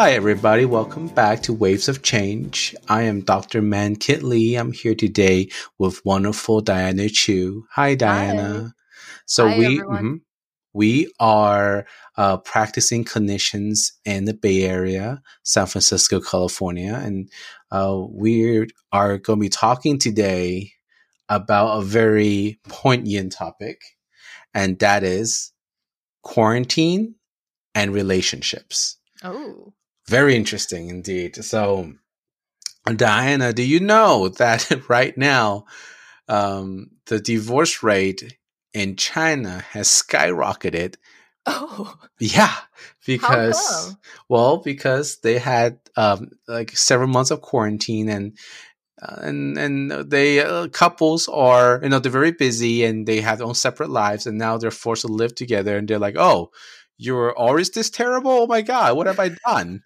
Hi, everybody. Welcome back to Waves of Change. I am Dr. Man Kit Lee. I'm here today with wonderful Diana Chu. Hi, Diana. Hi. So Hi, we mhm. we are uh, practicing clinicians in the Bay Area, San Francisco, California, and uh, we are going to be talking today about a very poignant topic, and that is quarantine and relationships. Oh, Very interesting indeed. So, Diana, do you know that right now um, the divorce rate in China has skyrocketed? oh, Yeah, because well, because they had um, like several months of quarantine and. Uh, and and they uh, couples are you know they're very busy and they have their own separate lives and now they're forced to live together and they're like oh you're always this terrible oh my god what have I done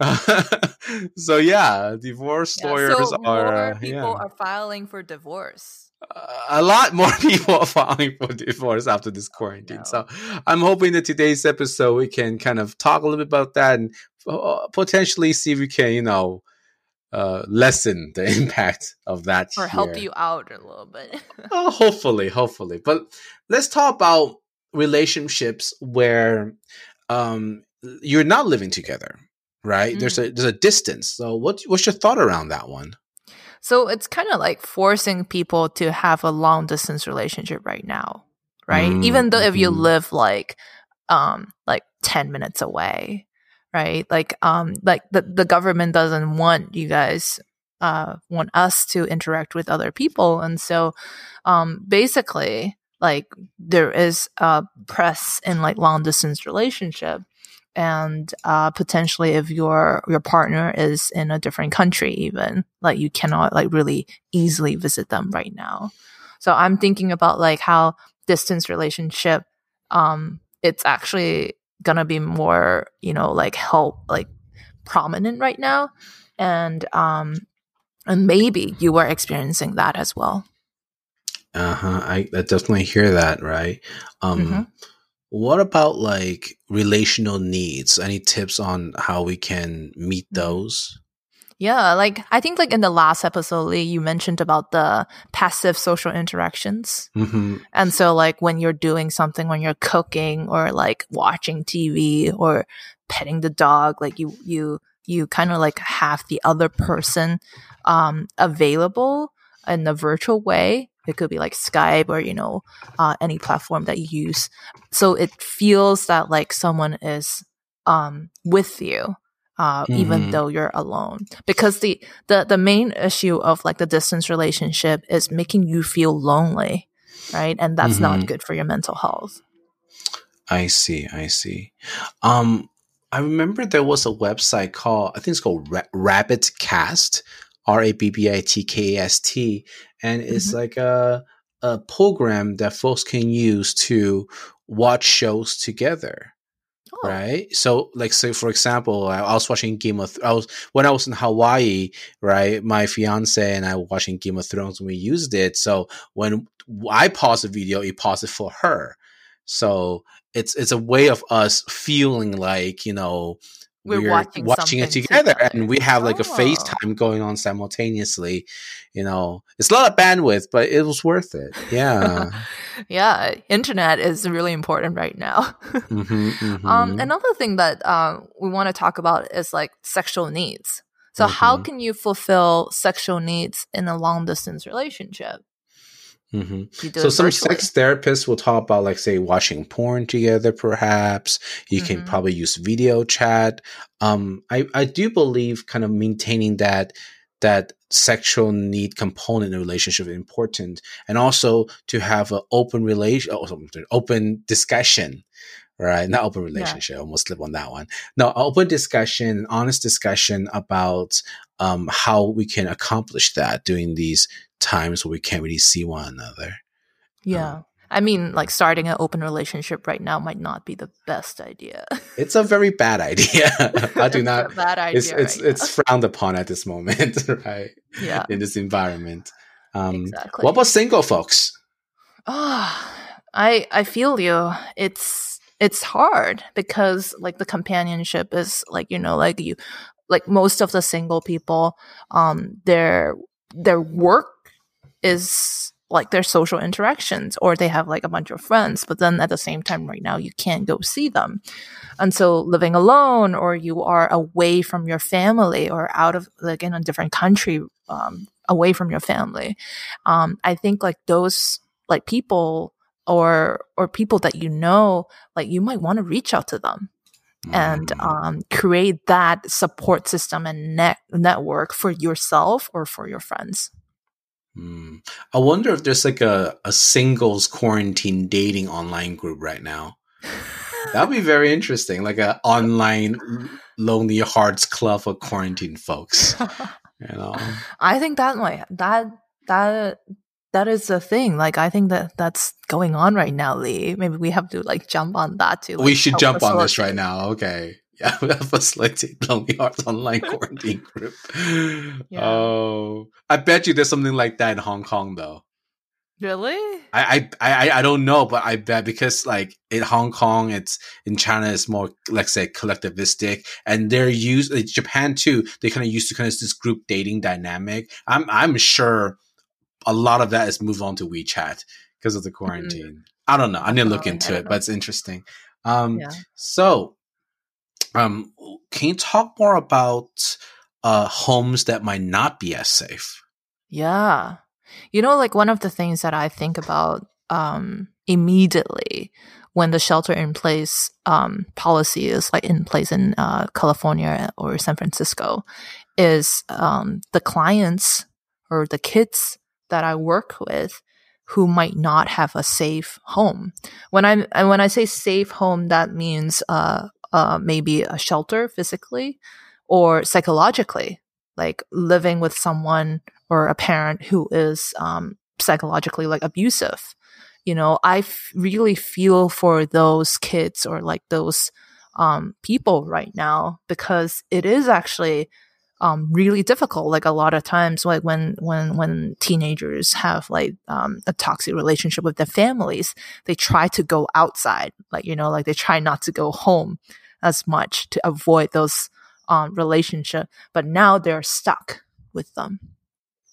so yeah divorce Yeah, lawyers so are more uh, people yeah are filing for divorce. a lot more people are filing for divorce after this Oh quarantine. no. So I'm hoping that today's episode we can kind of talk a little bit about that and uh, potentially see if we can, you know, uh, lessen the impact of that Or help you out a little bit. Oh, hopefully, hopefully. But let's talk about relationships where um, you're not living together, right? There's Mm. a there's a distance. So what what's your thought around that one? So it's kind of like forcing people to have a long distance relationship right now, right? Mm, Even though if you mhm. live like um like 10 minutes away, right? Like um like the the government doesn't want you guys uh want us to interact with other people and so um basically like there is a press in like long distance relationship and uh, potentially if your your partner is in a different country even like you cannot like really easily visit them right now. So i'm thinking about like how distance relationship um it's actually gonna be more you know like help like prominent right now and um and maybe you were experiencing that as well Uh huh. I, I definitely hear that. Right. Um, Mhm. What about like relational needs? Any tips on how we can meet Mhm. those? Yeah, like I think like in the last episode, Lee, you mentioned about the passive social interactions. hmm And so like when you're doing something, when you're cooking or like watching TV or petting the dog, like you you you kind of like have the other person um available in a virtual way. It could be like Skype or you know uh, any platform that you use. So it feels that like someone is um with you uh, even Mhm. though you're alone because the, the the main issue of like the distance relationship is making you feel lonely right and that's Mhm. not good for your mental health I see. I see. Um, I remember there was a website called I think it's called Ra- Rabbit Cast, R A B B I T K A S T, and it's Mhm. like a a program that folks can use to watch shows together. oh right? So, like, say for example, I, I was watching Game of. I was when I was in Hawaii, right? My fiance and I were watching Game of Thrones, and we used it. So when I pause the video, it pauses for her. So it's it's a way of us feeling like you know We're watching watching it together, together. and we have like a Oh. FaceTime going on simultaneously. You know, it's a lot of bandwidth, but it was worth it. Yeah. yeah internet is really important right now hmm um another thing that um we want to talk about is like sexual needs so how Mhm. can you fulfill sexual needs in a long distance relationship hmm So some virtually. sex therapists will talk about like say watching porn together perhaps. You can Mhm. probably use video chat. Um I I do believe kind of maintaining that that sexual need component in a relationship is important and also to have an open relation oh, open discussion right not open relationship I almost slip on that one no open discussion honest discussion about um, how we can accomplish that during these times where we can't really see one another Yeah. I mean, like starting an open relationship right now might not be the best idea. It's a very bad idea. I do It's not. a bad idea. It's it's right it's frowned upon at this moment, right? yeah, In this environment. Um, exactly. What about single folks? Oh, I I feel you. It's it's hard because like the companionship is like you know like you like most of the single people um their their work is like their social interactions or they have like a bunch of friends but then at the same time right now you can't go see them and so living alone or you are away from your family or out of like in a different country um, away from your family um, i think like those like people or or people that you know like you might want to reach out to them and Mm. um, create that support system and net network for yourself or for your friends Mm. I wonder if there's like a, a singles quarantine dating online group right now. That'd be very interesting, like a online lonely hearts club for quarantine folks. You know, I think that might that that that is a thing. Like I think that that's going on right now, Lee. Maybe we have to like jump on that too. we should jump on this right now. Okay. Have facilitate lonely hearts online quarantine group. Yeah. Oh, I bet you there's something like that in Hong Kong though. Really? I, I I I don't know, but I bet because like in Hong Kong, it's in China, it's more like say collectivistic, and they're used like Japan too. They kind of used to kind of this group dating dynamic. I'm I'm sure a lot of that is moved on to WeChat because of the quarantine. I don't know. I need to look Definitely, into it, but it's interesting. Um, Yeah. so, um, can you talk more about uh homes that might not be as safe? Yeah. You know, like one of the things that I think about um, immediately when the shelter in place um, policy is like in place in uh, California or San Francisco is um, the clients or the kids that I work with who might not have a safe home. When and when I say safe home, that means uh, uh, maybe a shelter physically or psychologically, like living with someone or a parent who is um, psychologically like abusive. You know, I f- really feel for those kids or like those um, people right now because it is actually um, really difficult. Like a lot of times, like when when when teenagers have like um, a toxic relationship with their families, they try to go outside. Like you know, like they try not to go home as much to avoid those um, relationship. But now they're stuck with them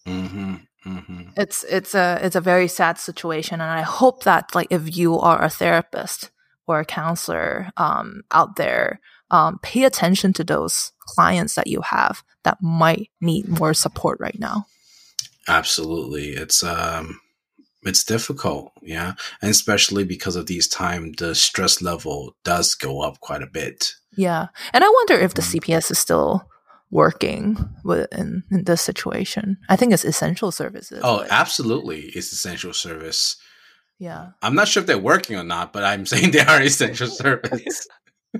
Mm-hmm. Mm-hmm. it's it's a it's a very sad situation and i hope that like if you are a therapist or a counselor um, out there um, pay attention to those clients that you have that might need more support right now Absolutely. It's um it's difficult, yeah. And especially because of these time the stress level does go up quite a bit. yeah and i wonder if the Mm. cps is still working with in, in this situation i think it's essential services Oh, but- absolutely. It's essential service. yeah I'm not sure if they're working or not, but I'm saying they are essential service.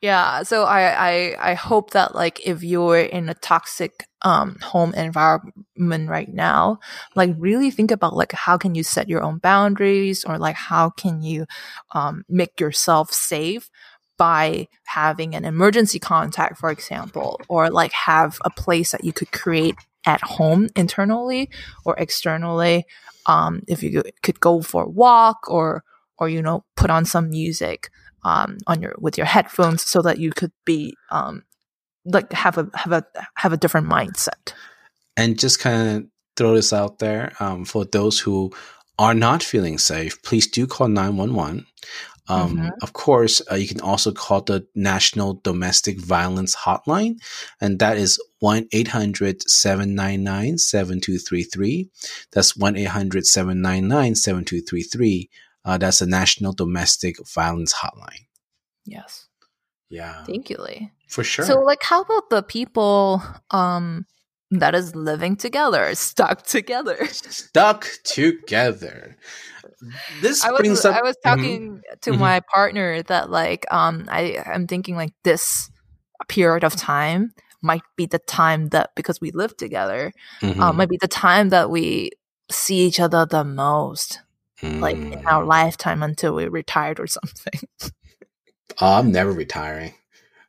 yeah so I, I i hope that like if you're in a toxic um home environment right now like really think about like how can you set your own boundaries or like how can you um make yourself safe by having an emergency contact for example or like have a place that you could create at home internally or externally um if you could go for a walk or or you know put on some music um, on your with your headphones so that you could be um, like have a have a have a different mindset. and just kind of throw this out there um, for those who are not feeling safe, please do call 911. Um, Mhm. Of course, uh, you can also call the National Domestic Violence Hotline, and that is 1 800 799 7233. That's 1 800 799 7233. Uh, That's the National Domestic Violence Hotline. Yes, Yeah, thank you, Lee. for sure. So, like, how about the people um, that is living together, stuck together? Stuck together. This I was brings up. I was Mhm. talking to Mhm. my partner that like um I I'm thinking like this period of time might be the time that because we live together Mhm. uh, might be the time that we see each other the most like in our Mm. lifetime until we're retired or something. Oh, I'm never retiring.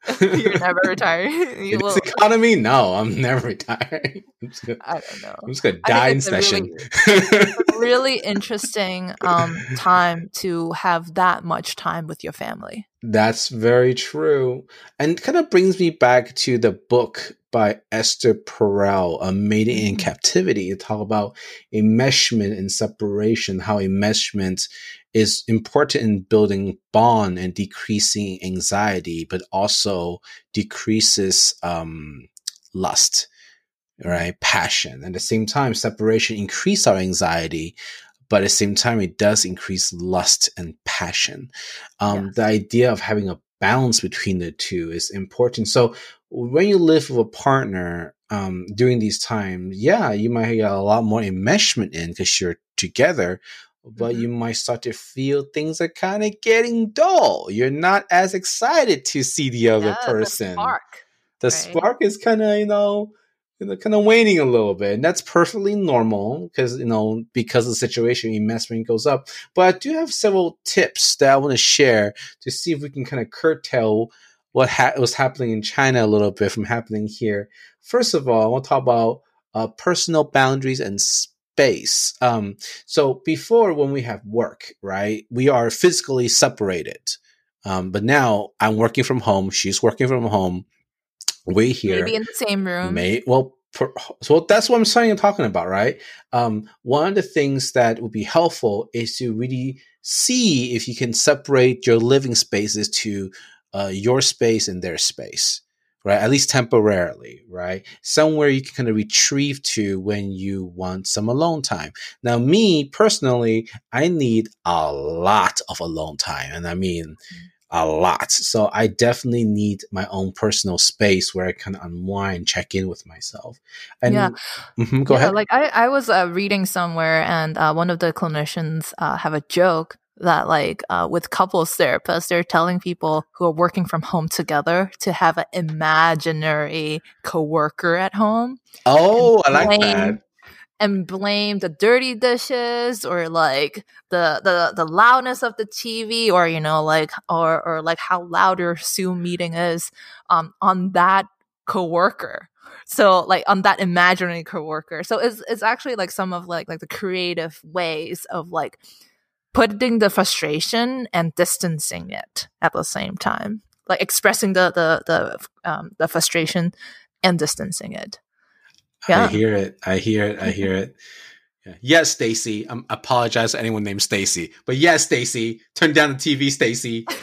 You're never retiring. You this economy, no, I'm never retiring. I'm just gonna, I don't know. I'm just gonna die in think it's a session. really interesting um, time to have that much time with your family. That's very true. And kind of brings me back to the book by Esther Perel, A Mating in Mhm. Captivity. It talk about enmeshment and separation, how enmeshment is important in building bond and decreasing anxiety, but also decreases um, lust, right? Passion. And at the same time, separation increase our anxiety, but at the same time, it does increase lust and passion. Um, Yes. The idea of having a balance between the two is important. So when you live with a partner um, during these times, yeah, you might get a lot more enmeshment in because you're together, but Mhm. you might start to feel things are kind of getting dull. You're not as excited to see the other Yeah, the person spark. the right? spark is kind of you know kind of waning a little bit and that's perfectly normal because you know because of the situation enmeshment goes up but i do have several tips that i want to share to see if we can kind of curtail what ha- was happening in china a little bit from happening here. First of all i want to talk about uh, personal boundaries and space. Um, so before when we have work right we are physically separated. Um, but now i'm working from home she's working from home we here. Maybe in the same room. may well per, so that's what i'm saying and talking about right? Um, one of the things that would be helpful is to really see if you can separate your living spaces to uh, your space and their space right at least temporarily right somewhere you can kind of retrieve to when you want some alone time now me personally i need a lot of alone time and i mean a lot. So I definitely need my own personal space where I can unwind, check in with myself. And Yeah. Mhm, go yeah, ahead. Like I, I was uh, reading somewhere, and uh, one of the clinicians uh, have a joke that like uh, with couples therapists, they're telling people who are working from home together to have an imaginary coworker at home oh, I like blame- that. and blame the dirty dishes or like the the the loudness of the TV or you know like or or like how loud your Zoom meeting is um on that coworker. So like on that imaginary coworker. So it's it's actually like some of like like the creative ways of like putting the frustration and distancing it at the same time. Like expressing the the the um the frustration and distancing it. I hear it. I hear it. I hear it. Yeah. Yes, Stacy. I apologize to anyone named Stacy, but yes, Stacy. Turn down the TV, Stacy.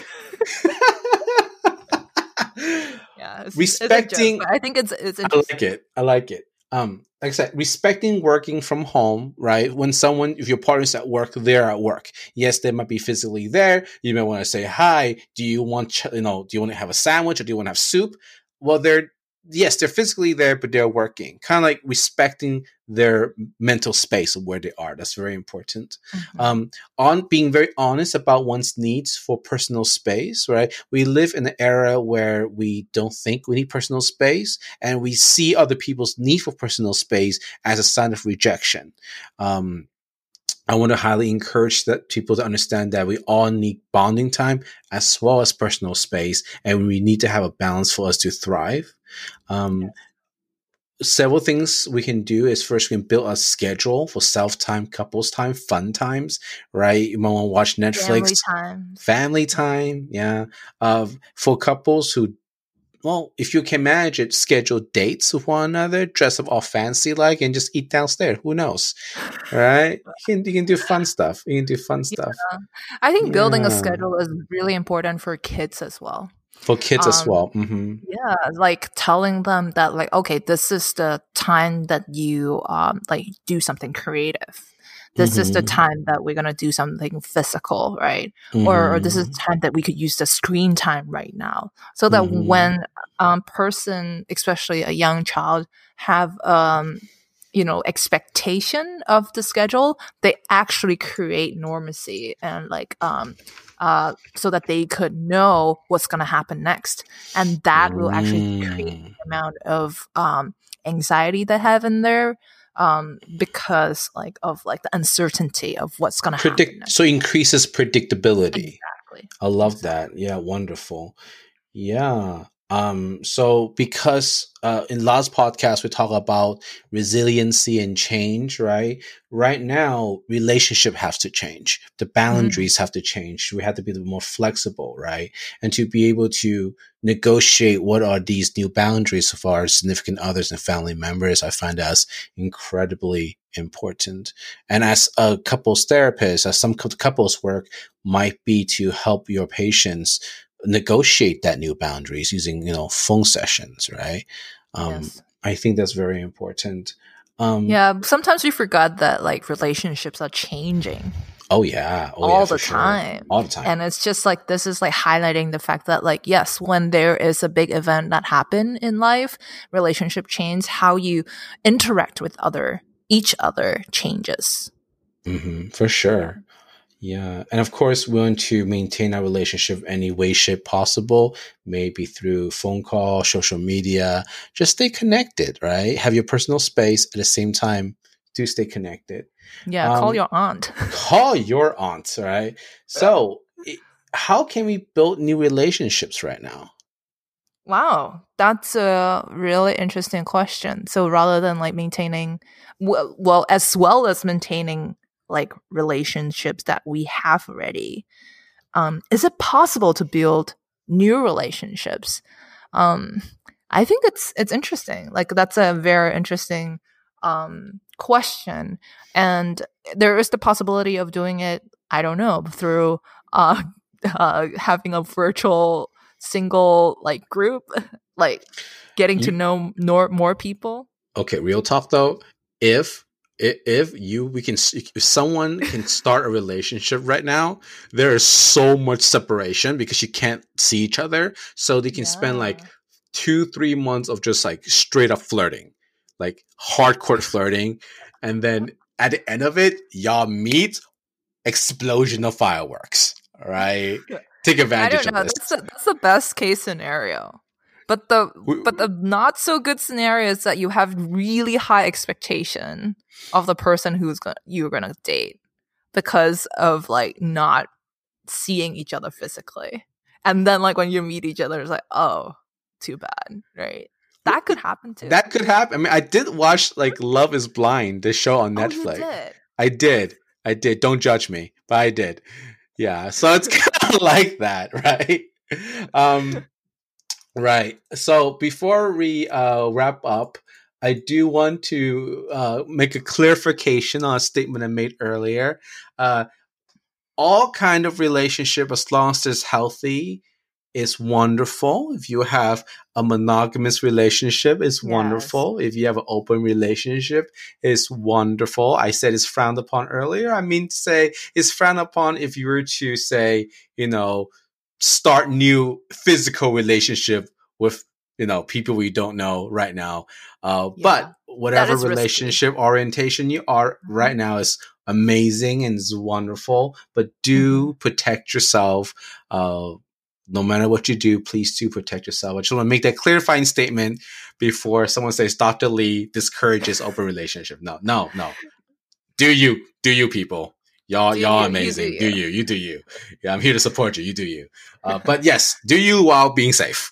Yeah, it's, Respecting- It's joke, I think it's it's I like it. I like it. Um, like I said, respecting working from home, right? When someone, if your partner's at work, they're at work. Yes, they might be physically there. You may want to say hi. Do you want, you know, do you want to have a sandwich or do you want to have soup? Well, they're yes, they're physically there, but they're working. Kind of like respecting their mental space of where they are. That's very important Mhm. um, on being very honest about one's needs for personal space, right? We live in an era where we don't think we need personal space and we see other people's need for personal space as a sign of rejection. Um, I want to highly encourage that people to understand that we all need bonding time as well as personal space, and we need to have a balance for us to thrive. Um, Several things we can do is first we can build a schedule for self time, couples time, fun times, right? You might want to watch Netflix, Family time. family time, yeah. Uh, for couples who, well, if you can manage it, schedule dates with one another, dress up all fancy like, and just eat downstairs. Who knows, right? You can you can do fun stuff. You can do fun stuff I think building a schedule is really important for kids as well. For kids as Um, well. hmm Yeah, like telling them that like okay, this is the time that you um like do something creative. This is the Mhm. time that we're gonna do something physical, right? or, or this is Mm-hmm. the time that we could use the screen time right now so that Mhm. when um person especially a young child have um you know expectation of the schedule they actually create normacy and like um uh so that they could know what's going to happen next and that will actually create Mm. the amount of um anxiety they have in there um because like of like the uncertainty of what's going to happen next. so increases predictability. exactly I love that. Yeah, wonderful. Yeah. Um, so because uh, in last podcast we talk about resiliency and change, right? Right now, relationship has to change. The boundaries mm-hmm. have to change. We have to be more flexible, right? And to be able to negotiate what are these new boundaries for our significant others and family members, I find as incredibly important. And as a couples therapist, as some couples work might be to help your patients negotiate that new boundaries using you know phone sessions right? Um, yes. i think that's very important. Um, yeah sometimes we forgot that like relationships are changing oh yeah. Oh, all yeah, the time sure. all the time. And it's just like this is like highlighting the fact that like yes when there is a big event that happen in life relationship change how you interact with other each other changes. Mm-hmm, for sure yeah. And of course, we want to maintain our relationship any way, shape possible, maybe through phone call, social media. Just stay connected, right? Have your personal space at the same time. Do stay connected. Yeah. Um, call your aunt. call your aunt, right? So, how can we build new relationships right now? Wow, that's a really interesting question. So rather than like maintaining, well, well as well as maintaining like relationships that we have already. Um, is it possible to build new relationships? Um, i think it's it's interesting. Like that's a very interesting um, question. And there is the possibility of doing it i don't know through uh, uh, having a virtual single like group like getting you, to know more more people. Okay real talk though. If if you we can if someone can start a relationship right now there is so much separation because you can't see each other. So they can yeah. spend like two three months of just like straight up flirting like hardcore flirting. And then at the end of it y'all meet explosion of fireworks right? Take advantage I don't know. that's, a, that's the best case scenario but the but the not so good scenario is that you have really high expectation of the person who's gonna you're gonna date because of like not seeing each other physically. And then like when you meet each other, it's like, oh, too bad, right? That could happen too. That could happen. I mean, I did watch like Love Is Blind, the show on oh, Netflix. Did. I did. I did. Don't judge me, but I did. Yeah. So it's kind of like that, right? Um, Right. So before we uh, wrap up, I do want to uh, make a clarification on a statement I made earlier. Uh, all kind of relationship, as long as it's healthy, is wonderful. If you have a monogamous relationship, it's yes. wonderful. If you have an open relationship, it's wonderful. I said it's frowned upon earlier. I mean to say it's frowned upon if you were to say, you know, start new physical relationship with you know people we don't know right now uh, yeah, but whatever relationship risky. orientation you are mm-hmm. right now is amazing and is wonderful but do mm-hmm. protect yourself uh, no matter what you do please do protect yourself i just want to make that clarifying statement before someone says dr lee discourages open relationship no no no do you do you people Y'all, do y'all you, amazing. You do, you. do, you. you, do you. Yeah, I'm here to support you. You do you. Uh, but yes, do you while being safe.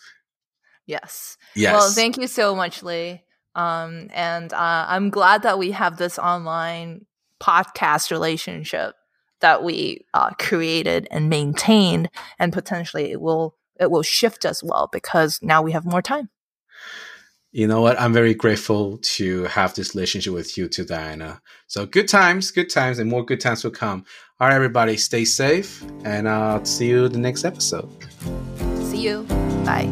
Yes. Yes. Well, thank you so much, Lee. Um, and uh, I'm glad that we have this online podcast relationship that we uh, created and maintained, and potentially it will it will shift as well because now we have more time you know what? I'm very grateful to have this relationship with you too, Diana. So good times, good times, and more good times will come. All right, everybody, stay safe, and I'll see you the next episode. See you. Bye.